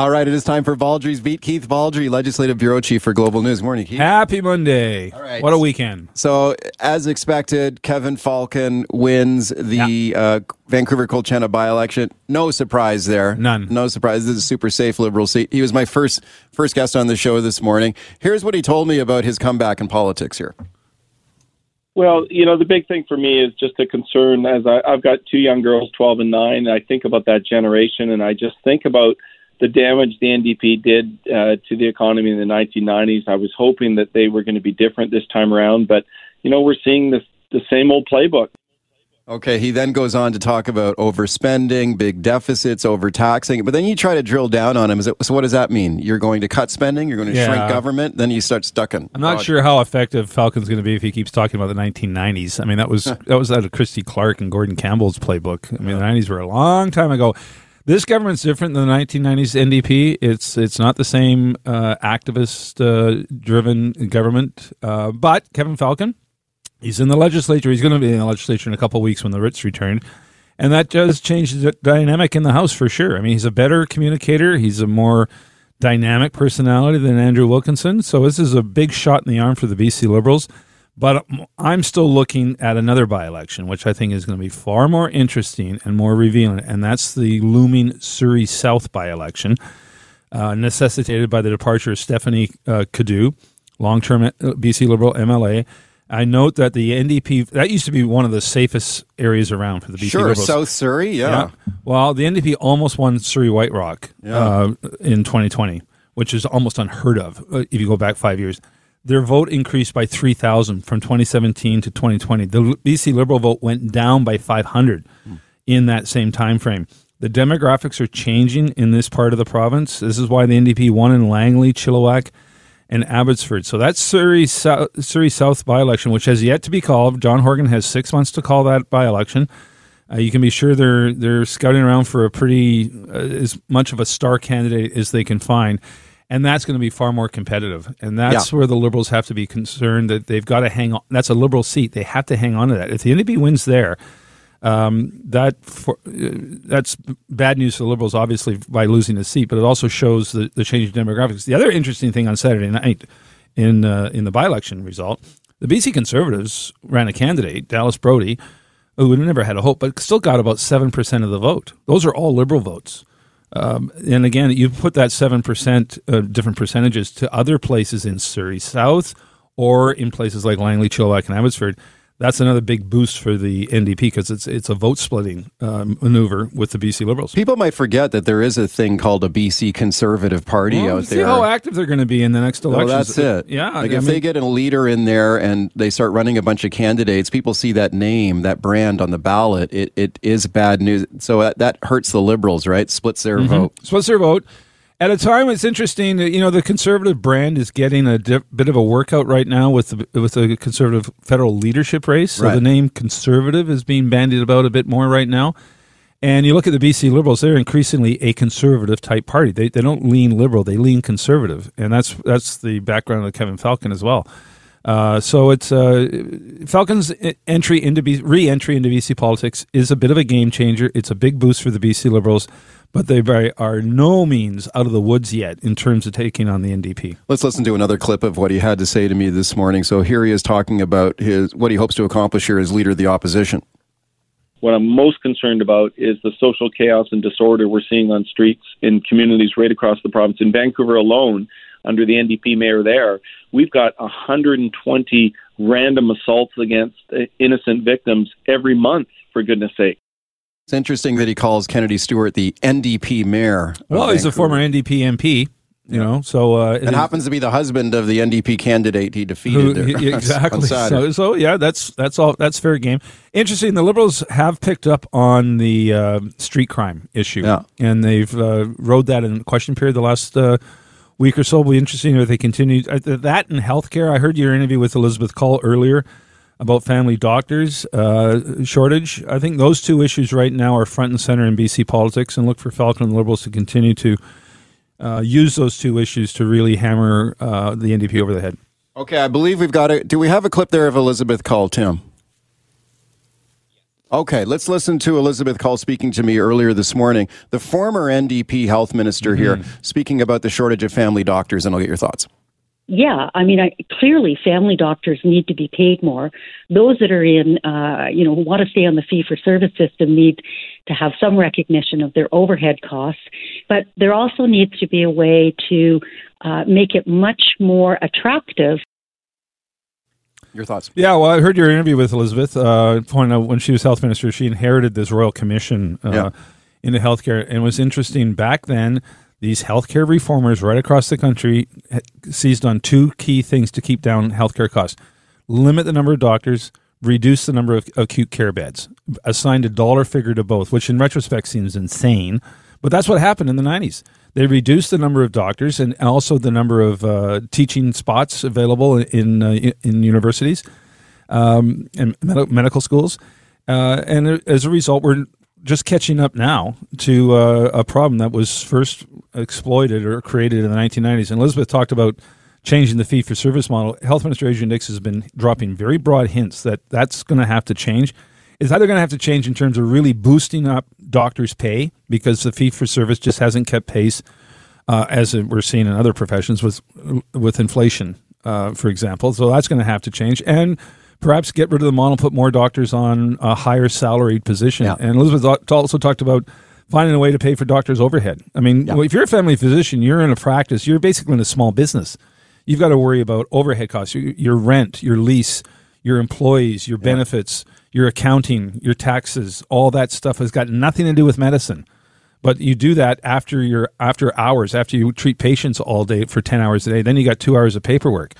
All right, it is time for Baldrey's Beat. Keith Valdry, Legislative Bureau Chief for Global News. Morning, Keith. Happy Monday. All right. What a weekend. So, as expected, Kevin Falcon wins the uh, Vancouver Quilchena by election. No surprise there. None. No surprise. This is a super safe Liberal seat. He was my first first guest on the show this morning. Here's what he told me about his comeback in politics here. Well, you know, the big thing for me is just a concern as I, I've got two young girls, 12 and 9, and I think about that generation, and I just think about the damage the NDP did uh, to the economy in the 1990s. I was hoping that they were going to be different this time around, but, you know, we're seeing this, the same old playbook. Okay, he then goes on to talk about overspending, big deficits, overtaxing, but then you try to drill down on him. Is it, so, what does that mean? You're going to cut spending, you're going to Yeah. shrink government, then you start stucking. I'm not sure how effective Falcon's going to be if he keeps talking about the 1990s. I mean, that was that was out of Christy Clark and Gordon Campbell's playbook. I mean, the 90s were a long time ago. This government's different than the 1990s NDP. It's it's not the same uh, activist uh, driven government. Uh, but Kevin Falcon, he's in the legislature. He's going to be in the legislature in a couple weeks when the writs return. And that does change the dynamic in the House for sure. I mean, he's a better communicator. He's a more dynamic personality than Andrew Wilkinson. So this is a big shot in the arm for the BC Liberals. But I'm still looking at another by election, which I think is going to be far more interesting and more revealing. And that's the looming Surrey South by election, uh, necessitated by the departure of Stephanie uh, Cadieux, long term BC Liberal MLA. I note that the NDP, that used to be one of the safest areas around for the BC Sure, Liberals. South Surrey, yeah. Well, the NDP almost won Surrey White Rock uh, in 2020, which is almost unheard of uh, if you go back five years. Their vote increased by 3,000 from 2017 to 2020. The BC Liberal vote went down by 500 in that same time frame. The demographics are changing in this part of the province. This is why the NDP won in Langley, Chilliwack, and Abbotsford. So that's Surrey South, Surrey South by election, which has yet to be called. John Horgan has six months to call that by election. Uh, you can be sure they're they're scouting around for a pretty uh, as much of a star candidate as they can find, and that's going to be far more competitive. And that's Yeah. where the Liberals have to be concerned that they've got to hang on. That's a Liberal seat; they have to hang on to that. If the NDP wins there, um, that for, uh, that's bad news for the Liberals, obviously by losing a seat, but it also shows the, the in demographics. The other interesting thing on Saturday night in uh, in the by election result, the BC Conservatives ran a candidate, Dallas Brody, who would never had a hope, but still got about seven percent of the vote. Those are all Liberal votes. Um, and again, you put that seven percent, uh, different percentages to other places in Surrey South or in places like Langley, Chilliwack, and Abbotsford. That's another big boost for the NDP because it's it's a vote splitting um, maneuver with the BC Liberals. People might forget that there is a thing called a BC Conservative Party Well, out see there. how active they're going to be in the next election. Well, that's it. Yeah, Like I if mean- they get a leader in there and they start running a bunch of candidates, people see that name, that brand on the ballot. It it is bad news. So that, that hurts the liberals, right? Splits their Mm-hmm. vote. Splits their vote. At a time, it's interesting. that, You know, the conservative brand is getting a bit of a workout right now with the with the conservative federal leadership race. So Right. the name conservative is being bandied about a bit more right now. And you look at the BC Liberals; they're increasingly a conservative type party. They they don't lean liberal; they lean conservative, and that's that's the background of Kevin Falcon as well. Uh, so it's uh, Falcon's entry into B- re-entry into BC politics is a bit of a game changer. It's a big boost for the BC Liberals, but they by- are no means out of the woods yet in terms of taking on the NDP. Let's listen to another clip of what he had to say to me this morning. So here he is talking about his what he hopes to accomplish here as leader of the opposition. What I'm most concerned about is the social chaos and disorder we're seeing on streets in communities right across the province. In Vancouver alone, under the NDP mayor there, we've got 120 random assaults against uh, innocent victims every month, for goodness sake. It's interesting that he calls Kennedy Stewart the NDP mayor. Well, he's a former NDP MP, you know, so uh, It happens to be the husband of the NDP candidate he defeated. Who- there yeah, on exactly. So, so yeah, that's that's all. That's fair game. Interesting. The Liberals have picked up on the uh, street crime issue, Yeah. and they've uh, rode that in question period the last uh, week or so. Will be interesting if they continue uh, that in healthcare. I heard your interview with Elizabeth Cull earlier about family doctors uh, shortage. I think those two issues right now are front and center in BC politics, and look for Falcon and Liberals to continue to. Uh, use those two issues to really hammer uh, the NDP over the head. Okay, I believe we've got it. Do we have a clip there of Elizabeth Cull, Tim? Okay, let's listen to Elizabeth Cull speaking to me earlier this morning, the former NDP health minister here, speaking about the shortage of family doctors, and I'll get your thoughts. Yeah, I mean, I, clearly, family doctors need to be paid more. Those that are in, uh, you know, who want to stay on the fee for service system need to have some recognition of their overhead costs. But there also needs to be a way to uh, make it much more attractive Your thoughts? Yeah, well, I heard your interview with Elizabeth. Uh, pointing out when she was health minister, she inherited this royal commission uh, Yeah. into healthcare, and it was interesting back then. These healthcare reformers right across the country seized on two key things to keep down healthcare costs: limit the number of doctors, reduce the number of acute care beds, assigned a dollar figure to both, which in retrospect seems insane, but that's what happened in the '90s. They reduced the number of doctors and also the number of uh, teaching spots available in uh, in- in universities um, and med- medical schools. Uh, and as a result, we're just catching up now to uh, a problem that was first exploited or created in the 1990s. And Elizabeth talked about changing the fee for service model. Health Minister Adrian Dix has been dropping very broad hints that that's going to have to change. It's either going to have to change in terms of really boosting up doctors' pay because the fee for service just hasn't kept pace uh, as we're seeing in other professions with with inflation, uh, for example. So that's going to have to change, and perhaps get rid of the model, put more doctors on a higher salaried position. Yeah. And Elizabeth also talked about finding a way to pay for doctors' overhead. I mean, Yeah. if you're a family physician, you're in a practice, you're basically in a small business. You've got to worry about overhead costs, your, your rent, your lease, your employees, your benefits, your accounting, your taxes. All that stuff has got nothing to do with medicine but you do that after your after hours after you treat patients all day for 10 hours a day then you got two hours of paperwork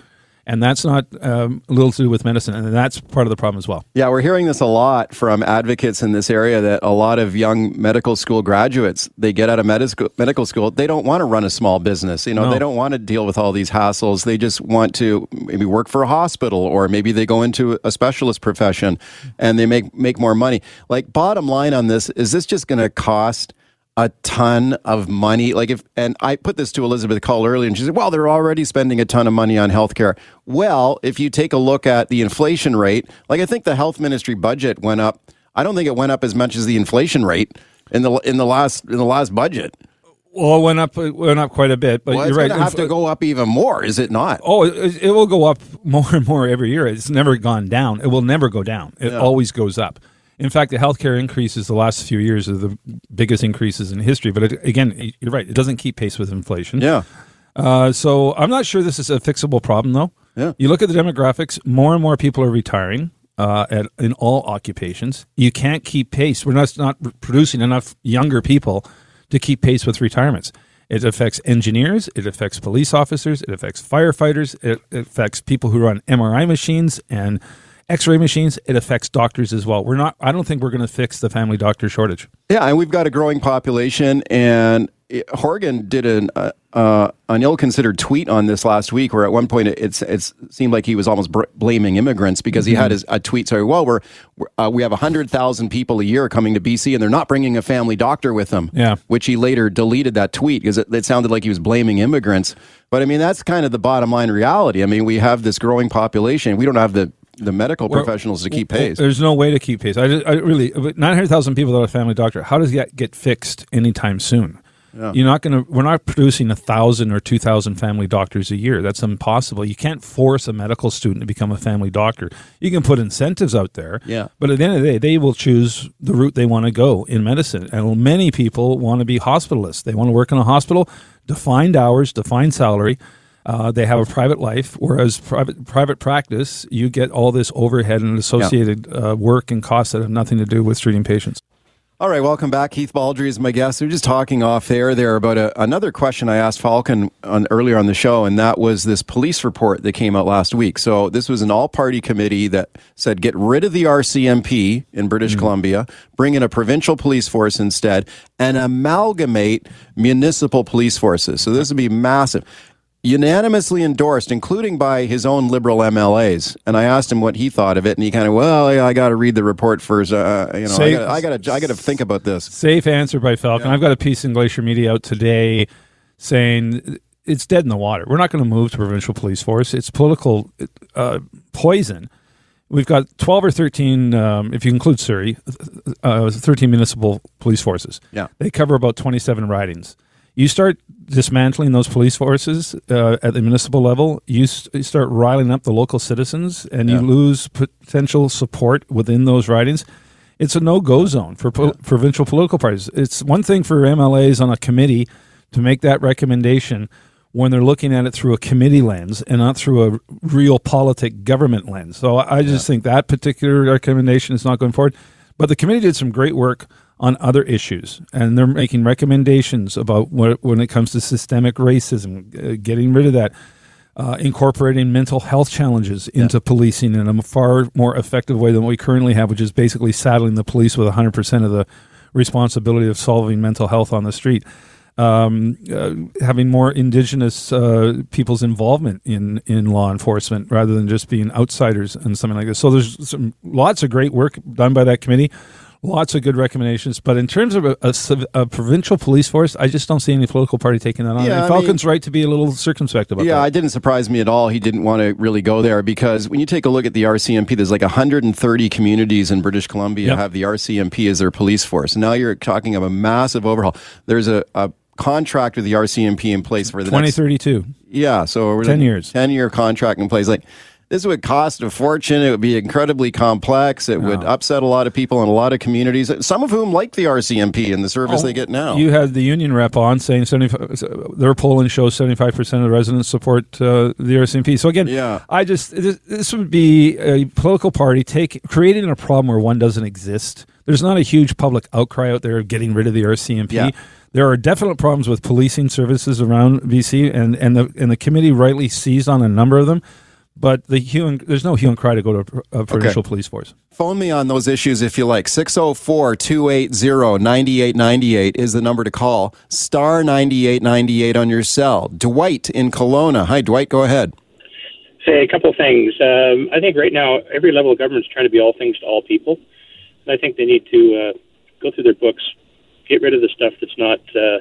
and that's not um, little to do with medicine and that's part of the problem as well Yeah, we're hearing this a lot from advocates in this area that a lot of young medical school graduates, they get out of medical medical school, they don't want to run a small business. You know, No. they don't want to deal with all these hassles. They just want to maybe work for a hospital or maybe they go into a specialist profession and they make make more money. Like bottom line on this, is this just going to cost a ton of money. Like if, and I put this to Elizabeth Cull earlier, and she said, "Well, they're already spending a ton of money on healthcare." Well, if you take a look at the inflation rate, like I think the health ministry budget went up. I don't think it went up as much as the inflation rate in the in the last in the last budget. well it went up it went up quite a bit but Well, you're it's right to have to go up even more, is it not? oh it, it will go up more and more every year it's never gone down it will never go down it always goes up in fact the healthcare increases the last few years are the biggest increases in history but it, again you're right it doesn't keep pace with inflation Yeah, Uh, so I'm not sure this is a fixable problem, though. Yeah. You look at the demographics; more and more people are retiring uh, at in all occupations. You can't keep pace. We're not not producing enough younger people to keep pace with retirements. It affects engineers. It affects police officers. It affects firefighters. It, it affects people who run MRI machines and X-ray machines. It affects doctors as well. We're not. I don't think we're going to fix the family doctor shortage. yeah, and we've got a growing population, and it- Horgan did an uh, uh, an ill-considered tweet on this last week, where at one point it, it's it's seemed like he was almost br- blaming immigrants because he had his a tweet. Sorry, well, we're, we're uh, we have hundred thousand people a year coming to BC, and they're not bringing a family doctor with them. Yeah. which he later deleted that tweet because it, it sounded like he was blaming immigrants. But I mean, that's kind of the bottom line reality. I mean, we have this growing population. We don't have the the medical professionals to keep pace. There's no way to keep pace. I, I really, 900,000 people that are family doctor. How does that get fixed anytime soon? You're not going to. We're not producing a thousand or two thousand family doctors a year. That's impossible. You can't force a medical student to become a family doctor. You can put incentives out there, Yeah. But at the end of the day, they will choose the route they want to go in medicine. And many people want to be hospitalists. They want to work in a hospital, defined hours, defined salary. Uh, they have a private life, whereas private private practice, you get all this overhead and associated uh, work and costs that have nothing to do with treating patients. All right, welcome back. Keith Baldrey is my guest. We are just talking off air there about a, another question I asked Falcon on, earlier on the show, and that was this police report that came out last week. So this was an all-party committee that said get rid of the RCMP in British Columbia, bring in a provincial police force instead, and amalgamate municipal police forces. So this would be massive. Unanimously endorsed, including by his own liberal MLAs. And I asked him what he thought of it, and he kind of, well, yeah, I got to read the report first. Uh, you know, Say- I got to, I got to think about this. Safe answer by Falcon. I've got a piece in Glacier Media out today saying it's dead in the water. We're not going to move to provincial police force. It's political uh, poison we've got 12 or 13, um, if you include Surrey, uh, 13 municipal police forces. Yeah. They cover about 27 ridings. You start dismantling those police forces uh, at the municipal level, you, s- you start riling up the local citizens, and you lose potential support within those ridings. It's a no-go zone for po- provincial political parties. It's one thing for MLAs on a committee to make that recommendation when they're looking at it through a committee lens and not through a realpolitik government lens. So I I just think that particular recommendation is not going forward. But the committee did some great work on other issues, and they're making recommendations about what, when it comes to systemic racism, uh, getting rid of that, uh, incorporating mental health challenges into policing in a far more effective way than we currently have, which is basically saddling the police with 100% of the responsibility of solving mental health on the street. Um, uh, having more indigenous uh, people's involvement in, in law enforcement rather than just being outsiders and something like this. So there's some lots of great work done by that committee, lots of good recommendations. But in terms of a, a a provincial police force, I just don't see any political party taking that on. Yeah, Falcon's right to be a little circumspect about Yeah, that. it didn't surprise me at all. He didn't want to really go there because when you take a look at the RCMP, there's like 130 communities in British Columbia Yep. have the RCMP as their police force. Now you're talking of a massive overhaul. There's a, a contract with the RCMP in place for the next 2032. yeah, so we're 10 looking- years. 10 year contract in place. Like this would cost a fortune. It would be incredibly complex. It would upset a lot of people in a lot of communities, some of whom like the RCMP and the service they get now. Oh, You had the union rep on saying 75, their polling shows 75% of the residents support uh, the RCMP. So again, Yeah. I just, this, this would be a political party take creating a problem where one doesn't exist. There's not a huge public outcry out there of getting rid of the RCMP. Yeah. There are definite problems with policing services around BC, and, and the and the committee rightly seized on a number of them. But the hue and, there's no hue and cry to go to a provincial police force. Phone me on those issues if you like. 604 280 9898 is the number to call. Star 9898 on your cell. Dwight in Kelowna. Hi, Dwight. Go ahead. say a couple of things. Um, I think right now every level of government is trying to be all things to all people. And I think they need to uh, go through their books, get rid of the stuff that's not uh,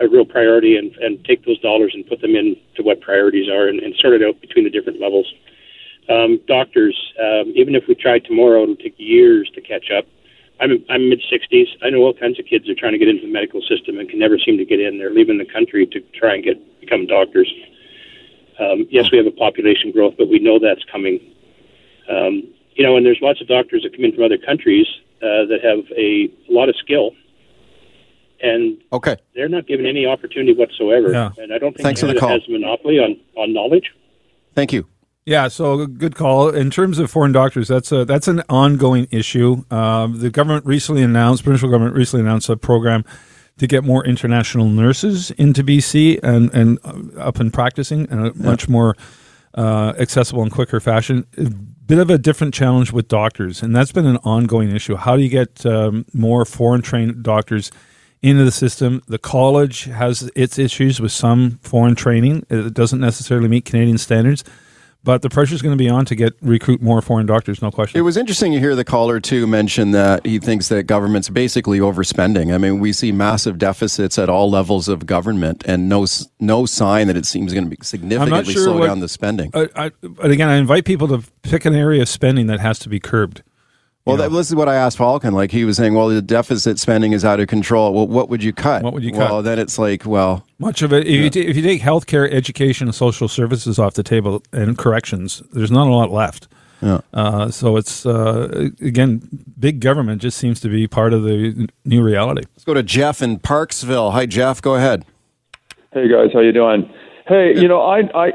a real priority, and, and take those dollars and put them into what priorities are, and, and sort it out between the different levels. Um, doctors, um, even if we tried tomorrow, it'll take years to catch up. I'm I'm mid 60s. I know all kinds of kids are trying to get into the medical system and can never seem to get in. They're leaving the country to try and get become doctors. Um, yes, we have a population growth, but we know that's coming. Um, you know, and there's lots of doctors that come in from other countries uh, that have a lot of skill, and Okay. they're not given any opportunity whatsoever. Yeah. And I don't think Thanks for the Canada call. has a monopoly on, on knowledge. Thank you. Yeah, so good call. In terms of foreign doctors, that's a that's an ongoing issue. Um, the government recently announced, provincial government recently announced a program to get more international nurses into BC and and uh, up and practicing in a much more uh, accessible and quicker fashion. A bit of a different challenge with doctors, and that's been an ongoing issue. How do you get um, more foreign trained doctors? Into the system. The college has its issues with some foreign training. It doesn't necessarily meet Canadian standards, but the pressure is going to be on to get recruit more foreign doctors. No question. It was interesting to hear the caller too mention that he thinks that government's basically overspending. I mean, we see massive deficits at all levels of government, and no no sign that it seems going to be significantly sure slow what- down the spending. Uh, I, but again, I invite people to pick an area of spending that has to be curbed. Well, that, this is what I asked Falcon. Like he was saying, well, the deficit spending is out of control. Well, what would you cut? What would you cut? Well, then it's like, well, Much of it, if, you, ta- if you take healthcare, education, and social services off the table, and corrections, there's not a lot left. Yeah. Uh, so it's uh, again, big government just seems to be part of the n- new reality. let's go to Jeff in Parksville. Hi, Jeff. Go ahead. Hey guys, how you doing? Hey, you know, I, I,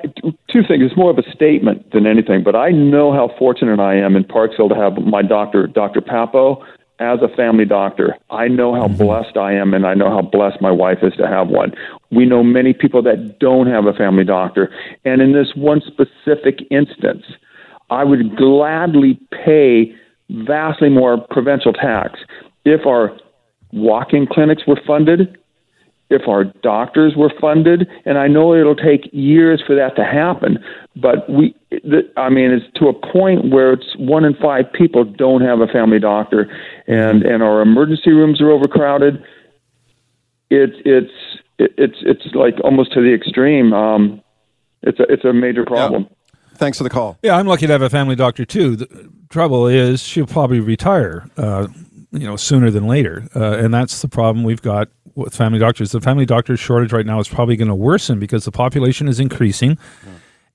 two things. It's more of a statement than anything, but I know how fortunate I am in Parksville to have my doctor, Dr. Papo, as a family doctor. I know how mm-hmm. blessed I am, and I know how blessed my wife is to have one. We know many people that don't have a family doctor, and in this one specific instance, I would gladly pay vastly more provincial tax if our walk-in clinics were funded if our doctors were funded, and I know it'll take years for that to happen, but we, I mean, it's to a point where it's one in five people don't have a family doctor, and and our emergency rooms are overcrowded. It's it's it's it's like almost to the extreme. Um, it's a it's a major problem. Thanks for the call. Yeah, I'm lucky to have a family doctor too. The trouble is, she'll probably retire, uh, you know, sooner than later, uh, and that's the problem we've got with family doctors. The family doctor shortage right now is probably going to worsen because the population is increasing.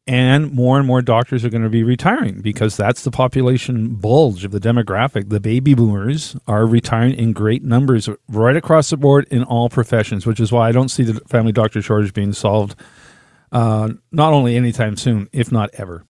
And more and more doctors are going to be retiring because that's the population bulge of the demographic. The baby boomers are retiring in great numbers right across the board in all professions, which is why I don't see the family doctor shortage being solved uh, not only anytime soon, if not ever.